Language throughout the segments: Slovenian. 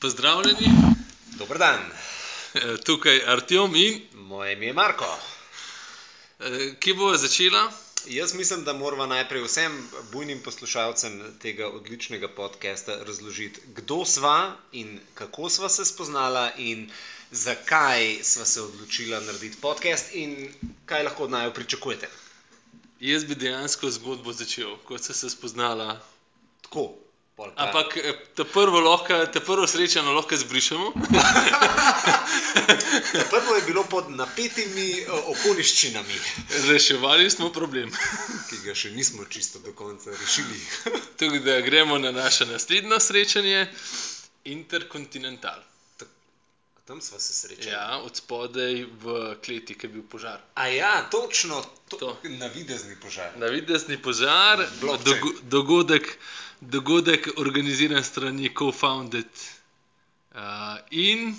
Pozdravljeni, Dober dan, Eh, tukaj Artjom in moje ime je Marko. eh, kje bomo začela? Jaz mislim, da moramo najprej vsem bujnim poslušalcem tega odličnega podcasta razložiti, kdo sva in kako sva se spoznala in zakaj sva se odločila narediti podcast in kaj lahko od naju pričakujete. Jaz bi dejansko zgodbo začel, kot sem se spoznala. Tako. Pol pa- Ampak eh, ta prvo, lahko, ta prvo srečanje lahko zbrišemo. Prvo je bilo pod napetimi eh, okoliščinami, Reševali smo problem. ki ga še nismo čisto do konca rešili. Tako da gremo na naše naslednje srečanje, Interkontinental. Tam sva se srečali. Ja, od spodaj v kleti, ki je bil požar. A ja, točno to. To. Navidezni požar. Navidezni požar, dogo, dogodek, dogodek organiziran strani Co-Founded. Uh, in,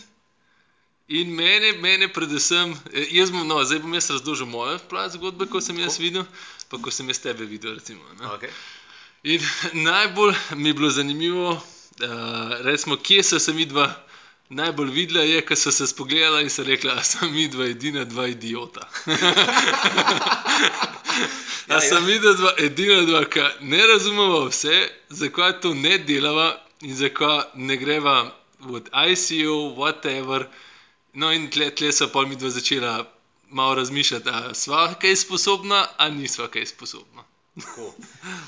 in mene, mene predvsem, eh, jaz bom, no, zdaj bom jaz razložil mojo plat zgodbe, ko sem jaz videl, pa ko sem jaz tebe videl. Recimo, no. Okay. In najbolj mi je bilo zanimivo, uh, recimo, kje so se mi dva najbolj videla, je, ko so se spogledala in so rekla, da sem mi dva edina dva idiota. Ja, sem ja. videl, dva, edina dva, ki ne razumemo vse, zakaj to ne delava in zakaj ne greva v ICO, whatever. No, in tle, tle so pa mi dva začela malo razmišljati, ali sva kaj sposobna, ali nisva kaj sposobna. Tako.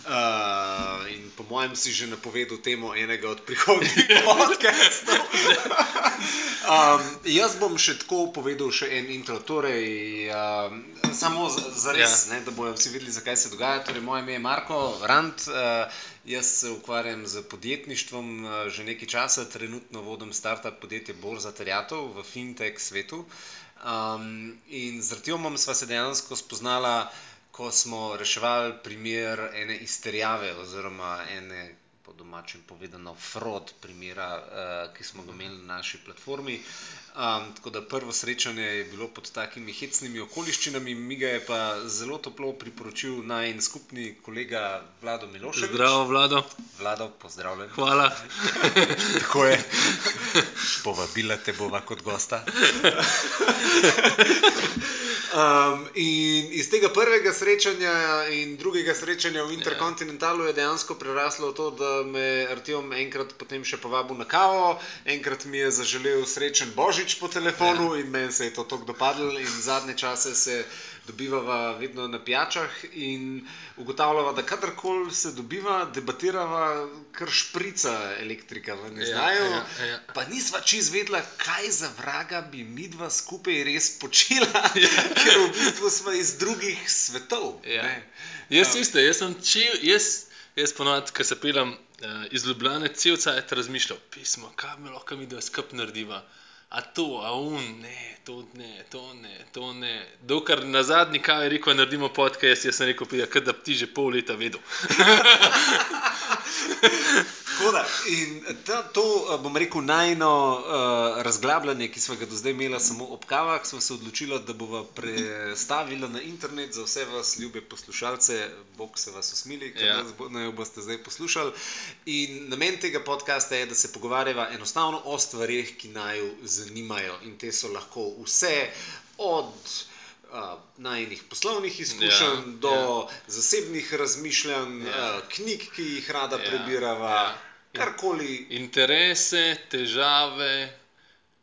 Uh, in po mojem si že napovedal temo enega od prihodnjih podcastov. um, jaz bom še tako povedal še en intro. Torej, um, samo za- res, ja. ne, da bodo vsi vedeli, zakaj se dogaja. Torej, moje ime je Marko Rand. Uh, jaz se ukvarjam z podjetništvom uh, že nekaj časa, trenutno vodim startup podjetje Borza Terjatov v fintech svetu. Um, in z Artjomom sva se dejansko spoznala ko smo reševali primer ene izterjave oziroma ene, po domačem povedano, fraud primera, uh, ki smo ga imeli na naši platformi. Tako da prvo srečanje je bilo pod takimi hecnimi okoliščinami, mi ga je pa zelo toplo priporočil naj en skupni kolega Vlado Miloševič. Zdravo, vlado, Vlado, pozdravljen. hvala. Tako je. Povabila te bova kot gosta. Um, in iz tega prvega srečanja in drugega srečanja v Interkontinentalu je dejansko preraslo v to, da me je Artjom enkrat potem še povabil na kavo, enkrat mi je zaželel srečen božič po telefonu ja. in meni se je to tako dopadlo in zadnje čase se dobivava vedno na pijačah in ugotavljava, da kadarkoli se dobiva, debatirava, kar šprica elektrika v Ja, znajo. ja, ja. Pa nisva čez vedela, kaj za vraga bi mi dva skupaj res počela, ker v bistvu smo iz drugih svetov. Ja. ne. Jaz isto, jaz sem čil, jaz, jaz ponovadi, ko se pelem uh, iz Ljubljana, cel cajt razmišljal, pismo, kaj mi lahko mi da skup narediva. A to, a un, ne, to ne, to ne, to ne. Dokler na zadnji kavi rekel, naredimo podcast, jaz sem rekel, pride, kot da bi ti že pol leta vedel. Tako da, in ta, to, eh, bom rekel, najno uh, razglabljanje, ki smo ga do zdaj imeli samo ob kavah, smo se odločili, da bomo prestavili na internet za vse vas, ljube poslušalce, Bog se vas usmili, ker Ja. nas naj jo boste zdaj poslušali. In namen tega podcasta je, da se pogovarjava enostavno o stvarih, ki naju zanimajo. In te so lahko vse od uh, najnih poslovnih izkušenj Ja, do ja. zasebnih razmišljanj, Ja. uh, knjig, ki jih rada Ja, prebirava, ja. Karkoli. Interese, težave,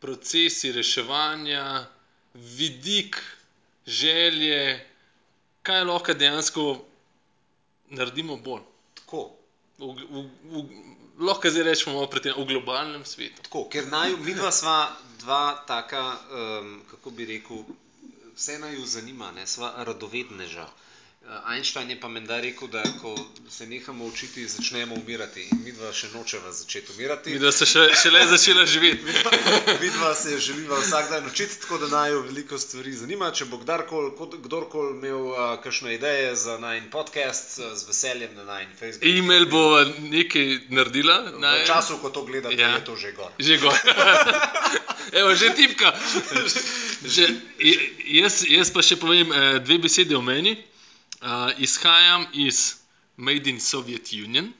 procesi reševanja, vidik, želje, kaj lahko dejansko naredimo bolj. Tako, V, v, v, lahko zdaj rečemo malo pred tem, v globalnem svetu. tako, ker naju, mi dva sva dva taka, um, kako bi rekel, vse naju zanima, ne, sva radovedneža. Uh, Einstein je pa menda rekel, da ko se nehamo učiti, začnemo umirati. In mi dva še nočeva začeti umirati. Mi da se še, šele začela živeti. Vidva se želiva vsak dan učiti, tako da naj jo veliko stvari zanima. Če bo kdorkoli, kod- kdorkoli imel uh, kakšne ideje za najn podcast, uh, z veseljem na najn Facebook. E-mail bo nekaj naredila. V času, ko to gledate, Ja. je to že gor. Že gor. Evo, že tipka. Že, je- jaz, jaz pa še povem eh, dve besede o meni. Uh, izhajam iz Made in Soviet Union.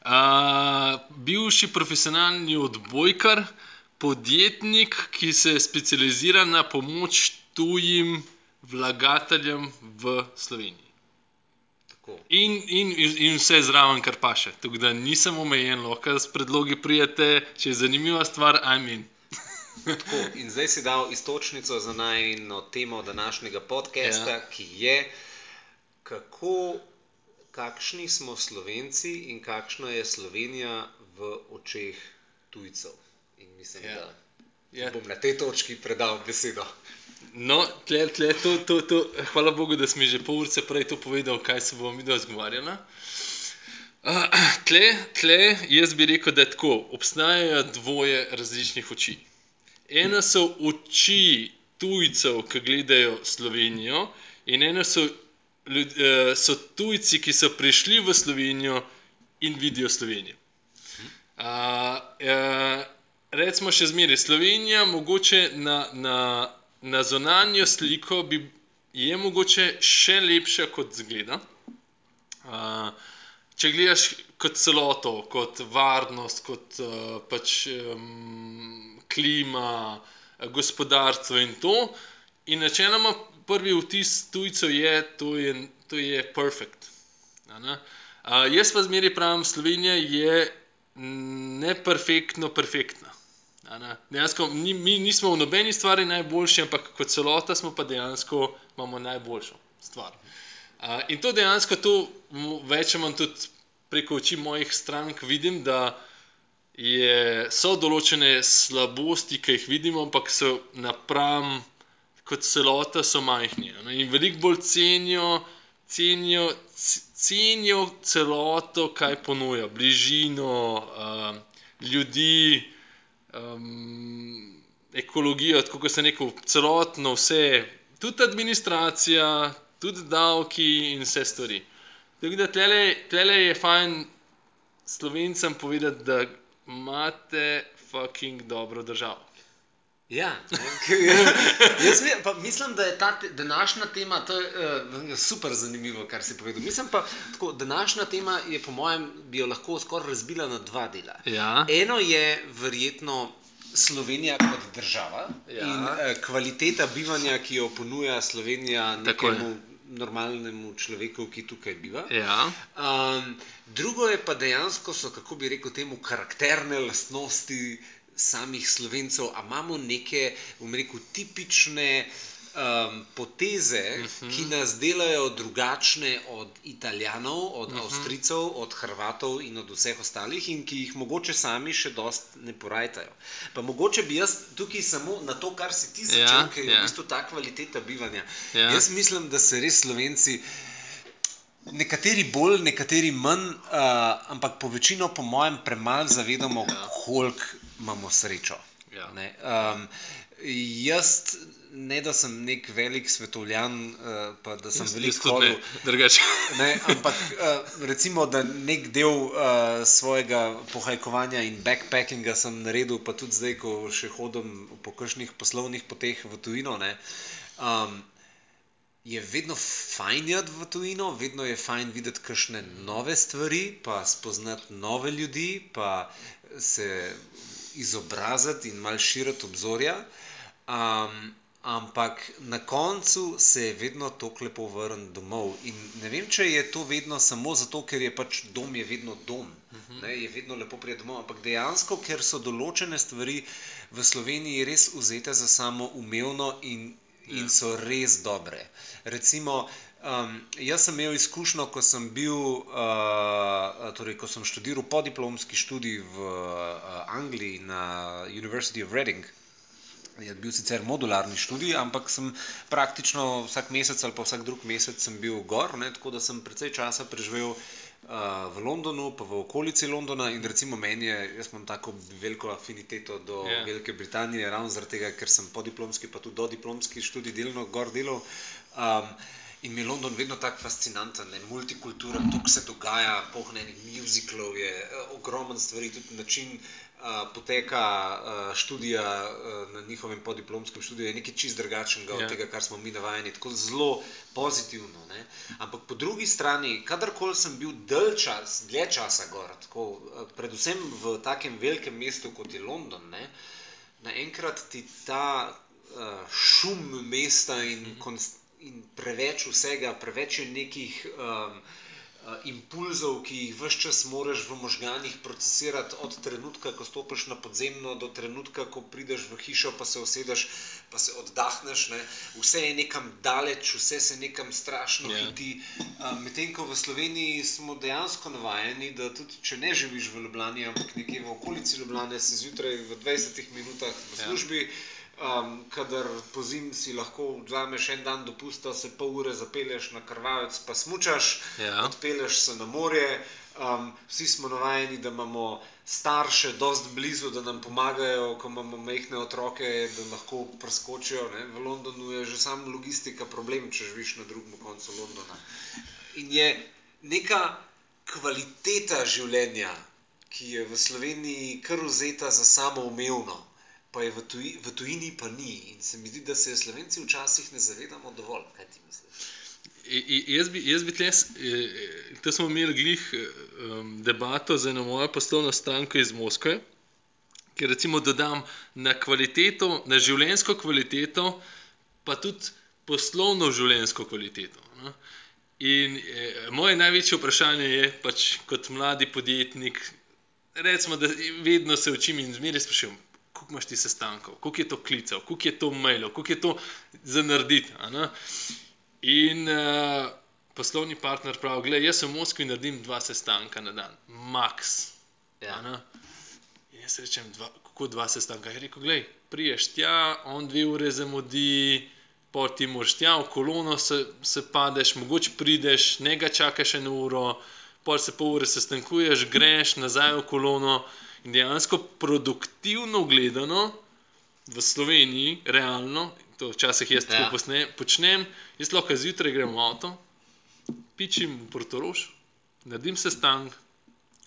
Uh, bivši profesionalni odbojkar, podjetnik, ki se specializira na pomoč tujim vlagateljem v Sloveniji. In, in, in vse zraven, kar paše. Tako da nisem omejen, lahko s predlogi prijete, če je zanimiva stvar, amen. Tako, in zdaj si dal istočnico za najno temo današnjega podcasta, ja. ki je, kako, kakšni smo Slovenci in kakšna je Slovenija v očeh tujcev. In mislim, Ja. da Ja. bom na tej točki predal besedo. No, tle, tle, to, to, to, hvala Bogu, da si mi že pol ure prej to povedal, kaj se bomo mi razgovarjali. Uh, tle, tle, jaz bi rekel, da tako. Obstajajo dvoje različnih oči. Ena so oči tujcev, ki gledajo Slovenijo, in ena so, so tujci, ki so prišli v Slovenijo in vidijo Slovenijo. Uh, uh, recimo še zmeraj Slovenija, mogoče na, na, na zonanjo sliko bi, je mogoče še lepša, kot zgleda. Uh, če gledaš kot celoto, kot varnost, kot uh, pač, um, klima, gospodarstvo in to. In načeloma prvi vtis tujcev je, to je, to je perfekt. a ne. Uh, jaz pa zmeraj pravim, Slovenija je neperfektno perfektna. a ne. Dejansko ni, mi nismo v nobeni stvari najboljši, ampak kot celota smo pa dejansko imamo najboljšo stvar. Uh, in to dejansko to več ali manj tudi preko oči mojih strank vidim, da je, so določene slabosti, ki jih vidimo, ampak so napram kot celota so majhni. ne. In veliko bolj cenijo, cenijo, cenijo celoto, kaj ponuja, bližino, um, ljudi, um, ekologijo, tako kot sem rekel, celotno vse, tudi administracija, tudi davki in vse stvari. Tako da tulele, tulele je fajn Slovencem povedati, da imate fucking dobro državo. Ja, jaz mi, pa mislim, da je ta te, današnja tema, to je uh, super zanimivo, kar si povedal. Mislim pa, tako, današnja tema je po mojem, bi jo lahko skoraj razbila na dva dela. Ja. Eno je verjetno Slovenija kot država Ja. in uh, kvaliteta bivanja, ki jo ponuja Slovenija nekemu normalnemu človeku, ki tukaj biva. Ja. Um, drugo je pa dejansko, so, kako bi rekel, temu karakterne lastnosti samih slovencev. A imamo neke, bom rekel, tipične um, poteze, Mhm. ki nas delajo drugačne od Italijanov, od Mhm. Avstrijcev, od Hrvatov in od vseh ostalih, in ki jih mogoče sami še dost ne porajtajo. Pa mogoče bi jaz tukaj samo na to, kar si ti začel, Ja, ker je ja. v bistvu ta kvaliteta bivanja. Ja. Jaz mislim, da se res Slovenci. Nekateri bolj, nekateri manj, uh, ampak po večino, po mojem, premalo zavedamo, Ja. koliko imamo srečo. Ja. Ne, um, jaz, ne da sem nek velik svetovljan, uh, pa da sem Jaz- veliko hodil. Ne, ampak uh, recimo, da nek del uh, svojega pohajkovanja in backpackinga sem naredil, pa tudi zdaj, ko še hodim po kakšnih poslovnih poteh v tujino. Ne, um, je vedno fajn iti v tujino, vedno je fajn videti kakšne nove stvari, pa spoznati nove ljudi, pa se izobraziti in malo širiti obzorja. Ampak na koncu se je vedno tako lepo vrniti domov. In ne vem, če je to vedno samo zato, ker je pač dom je vedno dom. Ne, je vedno lepo priti domov, ampak dejansko, ker so določene stvari v Sloveniji res vzete za samo umevno in, in Ja. so res dobre. Recimo, jaz sem imel izkušnjo, ko sem bil, uh, torej, ko sem študiral podiplomski študij v uh, Angliji na University of Reading. Je bil sicer modularni študij, ampak sem praktično vsak mesec ali pa vsak drug mesec sem bil gor, ne, tako da sem precej časa preživel uh, v Londonu, pa v okolici Londona in recimo meni je, jaz imam tako veliko afiniteto do Ja. yeah. Velike Britanije, ravno zaradi tega, ker sem podiplomski, pa tudi dodiplomski študij delno gor delal. In mi je London vedno tako fascinanten, ne? multikulturen, to, kar se dogaja, pohne enih muziklov je, uh, ogromen stvari, tudi način uh, poteka uh, študija na njihovem podiplomskem študiju je nekaj čist drugačnega od Ja. tega, kar smo mi navajeni, tako zelo pozitivno. Ne? Ampak po drugi strani, kadarkoli sem bil dalj čas, dlje časa gor, tako, predvsem v takem velikem mestu, kot je London, ne? naenkrat ti ta šum mesta in, konst, in preveč vsega, preveč je nekih um, uh, impulzov, ki jih vse čas moraš v možganjih procesirati, od trenutka, ko stopiš na podzemno, do trenutka, ko prideš v hišo, pa se usedeš, pa se oddahneš. Ne. Vse je nekam daleč, vse se nekam strašno Ja. hiti. Uh, Medtem ko v Sloveniji smo dejansko navajeni, da tudi če ne živiš v Ljubljani, ampak nekje v okolici Ljubljane, si zjutraj v 20 minutah v Ja. službi. Kadar po zim si lahko vzameš en dan dopusta, se pol ure zapelješ na krvavec, pa smučaš, Ja. odpelješ se na morje. Vsi smo navajeni, da imamo starše dost blizu, da nam pomagajo, ko imamo majhne otroke, da lahko preskočijo. Ne. V Londonu je že sam logistika problem, če živiš na drugem koncu Londona. In je neka kvaliteta življenja, ki je v Sloveniji kar vzeta za samoumevno, pa je v, tuji, v tujini pa ni. In se mi zdi, da se je Slovenci včasih ne zavedamo dovolj. Kaj ti misliš? Jaz bi, jaz bi tle, s- eh, to smo imeli glih um, debato z eno mojo poslovno stranko iz Moskve, ker recimo dodam na kvaliteto, na življenjsko kvaliteto, pa tudi poslovno življenjsko kvaliteto. Ne? In eh, moje največje vprašanje je, pač kot mladi podjetnik, recimo, da vedno se učim in zmeraj sprašujem, koliko imaš ti sestankov, koliko je to klicev, koliko je to mailov, koliko je to za narediti. a ne. In uh, poslovni partner pravi, gledaj, jaz v Moskvi naredim dva sestanka na dan, max. Ja. a ne. In jaz rečem, dva, kako dva sestanka. Je rekel, gledaj, priješ tja, on dve ure zamudi, pol ti moraš tja, v kolono se, se padeš, mogoče prideš, ne ga čakaš eno uro, pol se pol ure sestankuješ, greš nazaj v kolono. In dejansko produktivno gledano v Sloveniji, realno, to včasih jaz tako Ja. posne, počnem, jaz lahko zjutraj grem v avto, pičim v Portorož, naredim sestanek,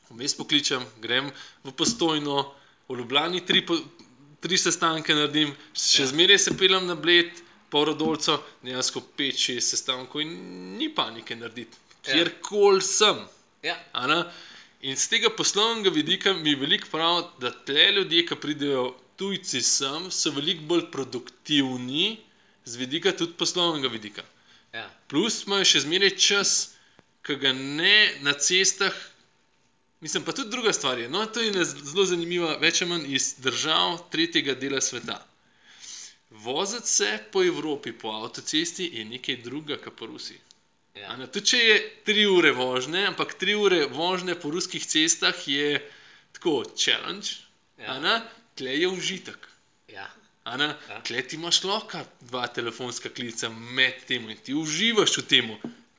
vmes pokličem, grem v postojno, v Ljubljani tri, tri sestanke naredim, še Ja. zmeraj se peljem na bled, po rodolcu, dejansko pet, šest sestankov in ni panike narediti, Ja. kjerkoli sem. Ja. a ne. In z tega poslovnega vidika mi veliko pravi, da tle ljudje, ki pridejo tujci sem, so veliko bolj produktivni z vidika tudi poslovnega vidika. Ja. Plus imajo še zmeraj čas, ki ga ne na cestah. Mislim, pa tudi druga stvar je. No, to je ena zelo zanimiva, več ali manj iz držav tretjega dela sveta. Voziti se po Evropi, po avtocesti je nekaj drugega, kot po Rusiji. Ja. A ne, Tudi če je tri ure vožnje, ampak tri ure vožnje po ruskih cestah je tako challenge, Ja. ja. tle je užitek. Ja. a ne. Ja. Tle ti imaš lahko dva telefonska klica med tem in ti uživaš v tem,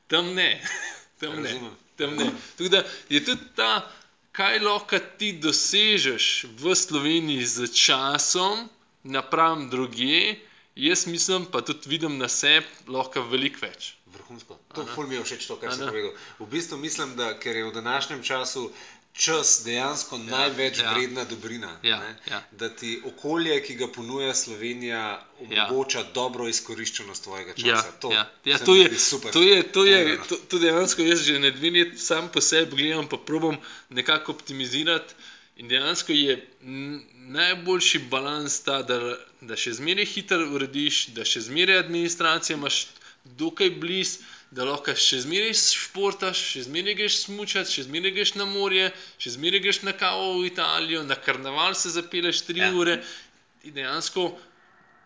tam ne. Tam ne. Tam ne. Tako da je tudi ta, kaj lahko ti dosežeš v Sloveniji z časom, napram drugje, jaz mislim, pa tudi vidim na sebi, lahko veliko več. Vrhunsko. To ful mi je všeč, to, kar si povedal. V bistvu mislim, da ker je v današnjem času čas dejansko ja, največ ja. ja. vredna dobrina. Ja, ne, ja. Da ti okolje, ki ga ponuja Slovenija, omogoča ja. dobro izkoriščenost tvojega časa. Ja, to, ja. Ja, to, je, super. to, je, to, je, povedano. to, to dejansko jaz že ne dve leti sam po sebi gledam, pa probam nekako optimizirati. In dejansko je najboljši balans ta, da, da še zmeraj hitro urediš, da še zmeraj administracijo imaš dokaj blizu, da lahko še zmeraj športaš, še zmeraj greš smučati, še zmeraj greš na morje, še zmeraj greš na kavo v Italijo, na karneval se zapeleš tri Ja. ure. Ti dejansko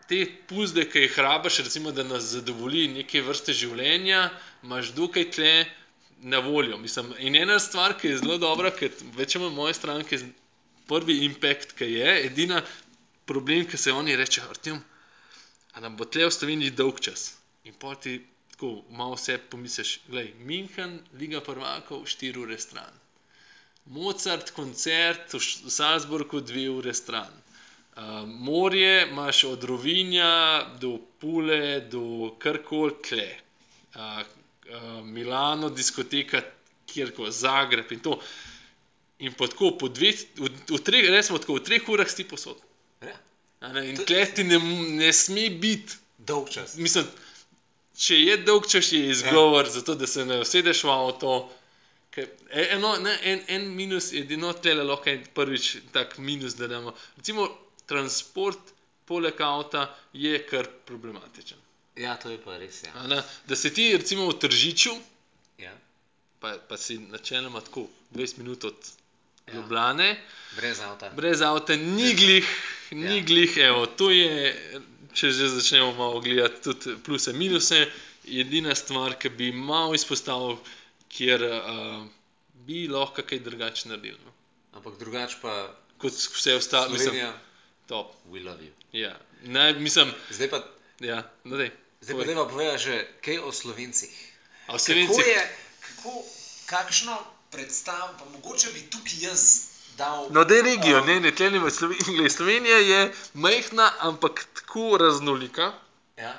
te puzde, ki jih rabiš, recimo, da nas zadovolji neke vrste življenja, imaš dokaj tle na voljo. Mislim, in ena stvar, ki je zelo dobra, ker več ali manj moje stranke, z- prvi impact, ki je, edina problem, ki se oni reče, Artem, a nam bo tle v Sloveniji dolg čas. In pol ti tako malo vse pomisliš, gledaj, München, Liga prvakov, 4 ure stran. Mozart, koncert v v Salzburgu, 2 ure stran. Uh, morje imaš od Rovinja do Pule, do karkoli tle. Uh, Milano, diskoteka, kjerkoli, Zagreb in to. In pa tako, po dveh, v, v, treh, recimo tako, v treh urah si posod. Ja. Ne, in To- tle ti ne, ne sme biti. Dolg čas. Mislim, če je dolg čas, je izgovor ja. za to, da se ne usedeš v avto. E- Eno, ne, en, en minus, edino tle lahko je prvič tak minus, da damo. Recimo, transport poleg avta je kar problematičen. Ja, to je pa res. Ja. a Ne, da se ti recimo v Tržiču, Ja. pa, pa si načeloma tako 20 minut od Ja. Ljubljane, Brez avta. brez avta, ni glih, ni Ja. glih, evo, to je, če že začnemo malo gledati tudi pluse, minuse, edina stvar, ki bi malo izpostavil, kjer uh, bi lahko kaj drugače naredili. No. Ampak drugače pa Kot vse ostalo, mislim, Slovenija, top. we love you. Ja. Ne, mislim, Zdaj pa, ja, no dej. zdaj pa povej. deva povedati še kaj o Slovencih. A Kako Slovencih, je, kako, kakšno predstavo, pa mogoče bi tukaj jaz dal. no dej regijo, um, ne, ne, tle nima Slovenije. Slovenija je majhna, ampak tako raznolika. Ja,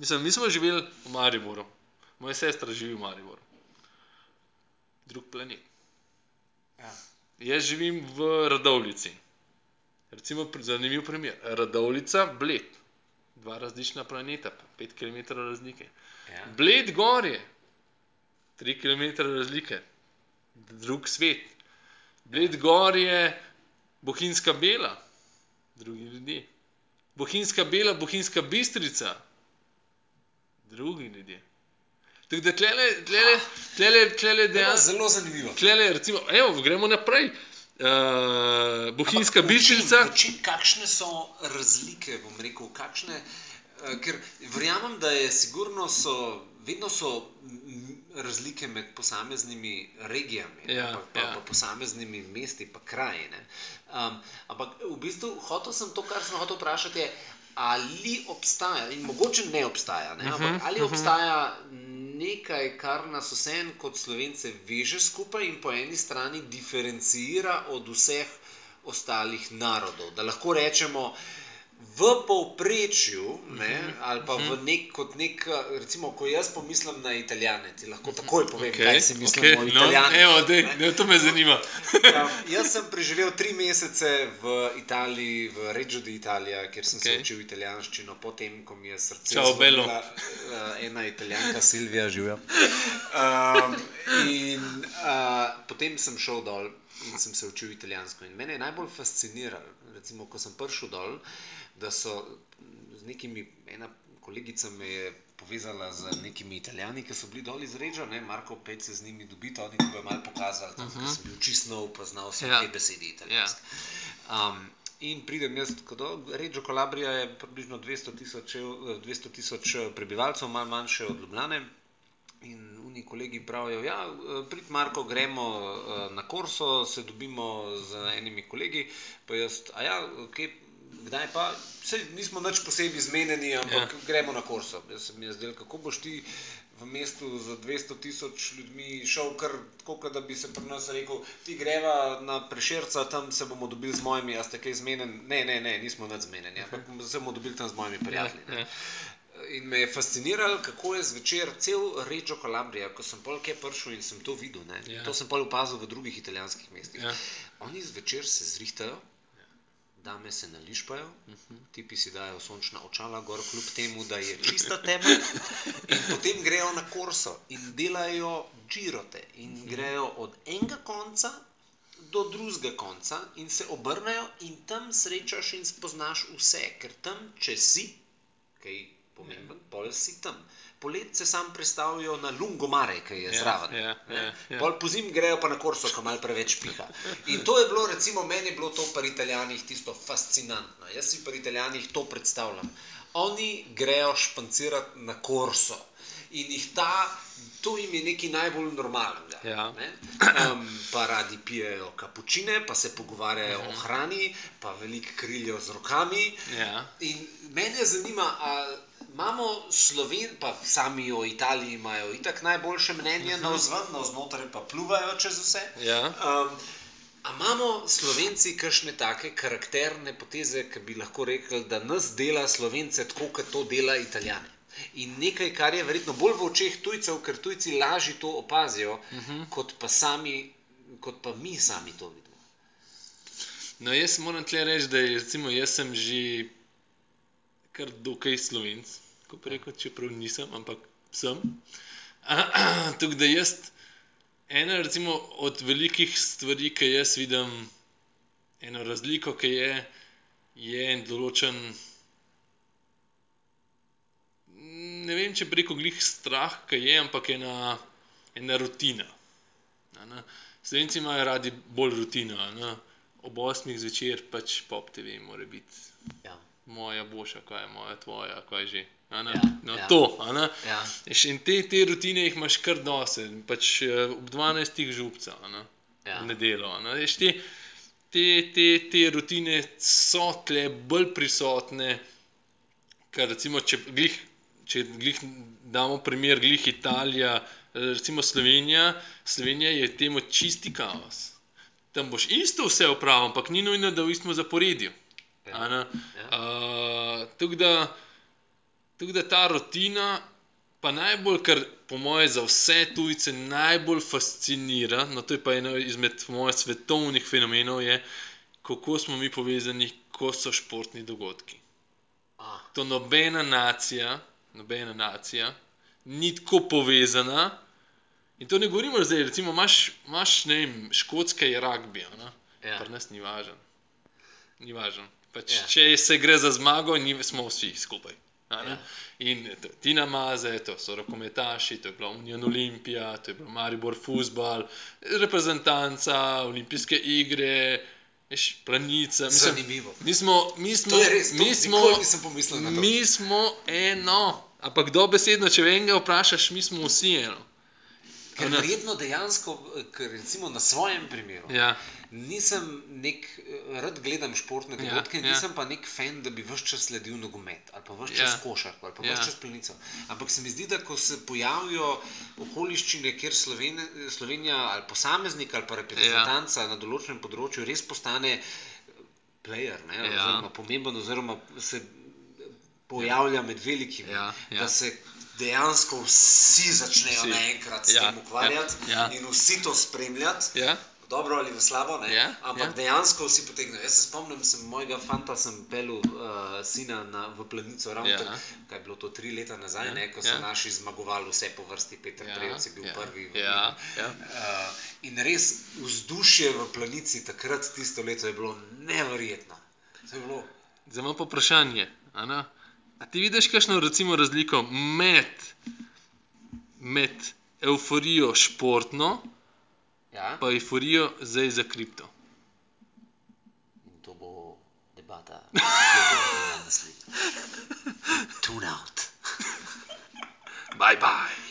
Mislim, mi smo živeli v Mariboru, moja sestra živi v Mariboru. Drug planet. ja. Jaz živim v Radovlici. Recimo, zanimiv primer. Radovlica, Bled. Dva različna planeta, 5 km razlike. ja. Bled gor je, 3 km razlike, drug svet. Bled gor je Bohinjska Bela, drugi ljudje. Bohinjska Bela, Bohinjska Bistrica, drugi ljudje. Tako da tlele, tlele, tlele, tlele Ja, dejansko. zelo zanimivo. Tlele, recimo, evo, gremo naprej. Uh, Bohinjska Bistrica. Kakšne so razlike, bom rekel, kakšne, eh, ker verjamem, da je sigurno so, vedno so razlike med posameznimi regijami, ne, Ja, pa, pa, ja. pa posameznimi mesti, pa kraji. ne. Um, ampak v bistvu hotel sem to, kar sem hotel vprašati, je, ali obstaja, in mogoče ne obstaja, ne, ampak Mhm, ali mhm. obstaja nekaj, kar nas vseeno kot slovence veže skupaj in po eni strani diferencira od vseh ostalih narodov. Da lahko rečemo, v povprečju, ne, ali pa v nek, kot nek, recimo, ko jaz pomislim na Italijane, ti lahko takoj povem, okay, kaj si mislim okay, o Italijani. No, evo, dej, ne, to me zanima. Um, jaz sem preživel tri mesece v Italiji, v Reggio di Italia, kjer sem okay. se učil italijanščino, potem ko mi je srce Ciao, zlomila, uh, ena italijanka, Silvija, živijo. Um, in uh, potem sem šel dol in sem se učil italijansko. In mene je najbolj fasciniralo, recimo, ko sem prišel dol, da so z nekimi, ena kolegica me je povezala z nekimi italijani, ki so bili dol iz Reggio, ne, Marko, pet se z njimi dobiti, oni ti bojo malo pokazali, tam, uh -huh. sem bil čist nov, pa znal sem Ja. dve besedi italijanske. Um, in pridem jaz, kot Reggio Calabria je približno 200 tisoč 200 tisoč eh, prebivalcev, malo manjše od Ljubljane. In oni kolegi pravijo, ja, prid Marko, gremo eh, na Korso, se dobimo z enimi kolegi, pa jaz, a ja, okay, kdaj pa, sej nismo nič posebej zmenjeni, ampak Ja. gremo na Korso. Jaz sem jaz zdel, kako boš ti v mestu z 200 tisoč ljudmi šel kar tako, kot da bi se pri nas rekel, ti greva na prešerca, tam se bomo dobili z mojimi, a ste kaj zmenjeni? Ne, ne, ne, nismo nič zmenjeni, ampak se bomo dobili tam z mojimi prijatelji. ne." Ja, ja. In me je fasciniralo, kako je zvečer cel Reggio Calabria, ko sem pol kje prišel in sem to videl. Ne? Ja. To sem pol opazil v drugih italijanskih mestih. Ja. Oni zvečer se zrihtajajo, dame se nališpajo, tipi si dajo sončna očala gor, kljub temu, da je čista tema. In potem grejo na korso in delajo džirote in grejo od enega konca do drugega konca in se obrnejo in tam srečaš in spoznaš vse, ker tam, če si, kaj pomemben, pol si tam. Polet se sam predstavijo na Lungomare, ki je Ja, zraven. ja, ne. ja, ja. Pol po zim grejo pa na Korso, ko malo preveč piha. In to je bilo, recimo, meni je bilo to pri Italijanih tisto fascinantno. Jaz si pri Italijanih to predstavljam. Oni grejo špancirati na Korso in jih ta, to jim je nekaj najbolj normalnega. Ja. ne. Um, pa radi pijejo kapučine, pa se pogovarjajo o hrani, pa veliko krilijo z rokami. Ja. In mene zanima, ali imamo Sloven, pa sami o Italiji imajo itak najboljše mnenje uh -huh. na vzven, na vznoter pa pluvajo čez vse. Ja. Um, a imamo Slovenci kakšne take karakterne poteze, ki bi lahko rekli, da nas dela Slovence tako, kot to dela Italijane? In nekaj, kar je verjetno bolj v očeh tujcev, ker tujci lažje to opazijo, uh Mhm. -huh. kot, pa sami, kot pa mi sami to vidimo. No, jaz moram tle reči, da je, recimo, jaz sem že kar dokaj slovenc, ko preko, čeprav nisem, ampak sem. Tako da jaz, ena recimo od velikih stvari, ki jaz vidim, eno razliko, ki je, je en določen, ne vem, če preko glih strah, ki je, ampak ena, ena rutina. a ne. Slovenci imajo radi bolj rutino. a ne. Ob osmih zvečer pač pop TV mora biti. Ja. Moja boljša, kaj je moja, tvoja, kaj že. a ne. Ja, No, ja. to, a ne. Ja. In te, te rutine jih imaš kar dosti, pač eh, ob 12. župca, a ne, v nedeljo. a ne. Veš, te, te, te, te rutine so tle bolj prisotne, ker recimo, če glih, če glih damo primer, glih Italija, eh, recimo Slovenija, Slovenija je temu čisti kaos. Tam boš isto vse opravil, ampak ni nujno, da v istem zaporedju. A ne. Ja. Uh, tako da, tako da ta rutina, pa najbolj, kar po moje za vse tujce najbolj fascinira, no to je pa eno izmed mojih svetovnih fenomenov, je, kako smo mi povezani, ko so športni dogodki. A, To nobena nacija, nobena nacija ni tako povezana. In to ne govorimo zdaj, recimo, imaš, imaš ne vem, škotska je rugby, ja. Pri nas ni važen. Ni važen. Pač, Ja. Če se gre za zmago, ni, smo vsi skupaj. Ja. In je Tina Maze, to so rokometaši, to je bila Union Olimpija, to je bil Maribor futbal, reprezentanca, olimpijske igre, veš, planica. Mislim, Zanimivo. mi smo, mi smo, To je res, mi smo, nisem pomislil na to. mi smo eno. Ampak dobesedno, če enega vprašaš, mi smo vsi eno. Ker verjetno dejansko, eh, ker recimo na svojem primeru, Ja, nisem nek, eh, rad gledam športne Ja, dogodke, ja. nisem pa nek fan, da bi vse čas sledil nogomet ali pa vse Ja. čas košarko ali pa Ja. vse čas plenico. Ampak se mi zdi, da ko se pojavijo okoliščine, kjer Slovene, Slovenija ali posameznik ali pa reprezentanca na določenem področju res postane eh, player, ne, Ja. oziroma pomemben, oziroma se pojavlja med velikimi, Ja, ja. da se dejansko vsi začnejo Vsi. naenkrat s Ja, tem ukvarjati ja, ja. in vsi to spremljati ja, dobro ali v slabo, ne? Ja, ampak ja. dejansko vsi potegnejo. Jaz se spomnim, sem mojega fanta sem pelil uh, sina na, v planico, ravno Ja. ja. kaj je bilo to tri leta nazaj, Ja, ja. ko so ja. ja. naši zmagovali vse po vrsti, Petr ja. Ja, Prejec je bil ja, prvi. ja, ja. Uh, in res vzdušje v planici takrat, tisto leto, je bilo neverjetno. To je bilo, Zdaj imam pa vprašanje. a ne. A ti vidiš kakšno recimo razliko med, med euforijo športno ja. pa euforijo zdaj za kripto? To bo debata, ki jo bomo imeli naslednjič. Tune out. Bye bye.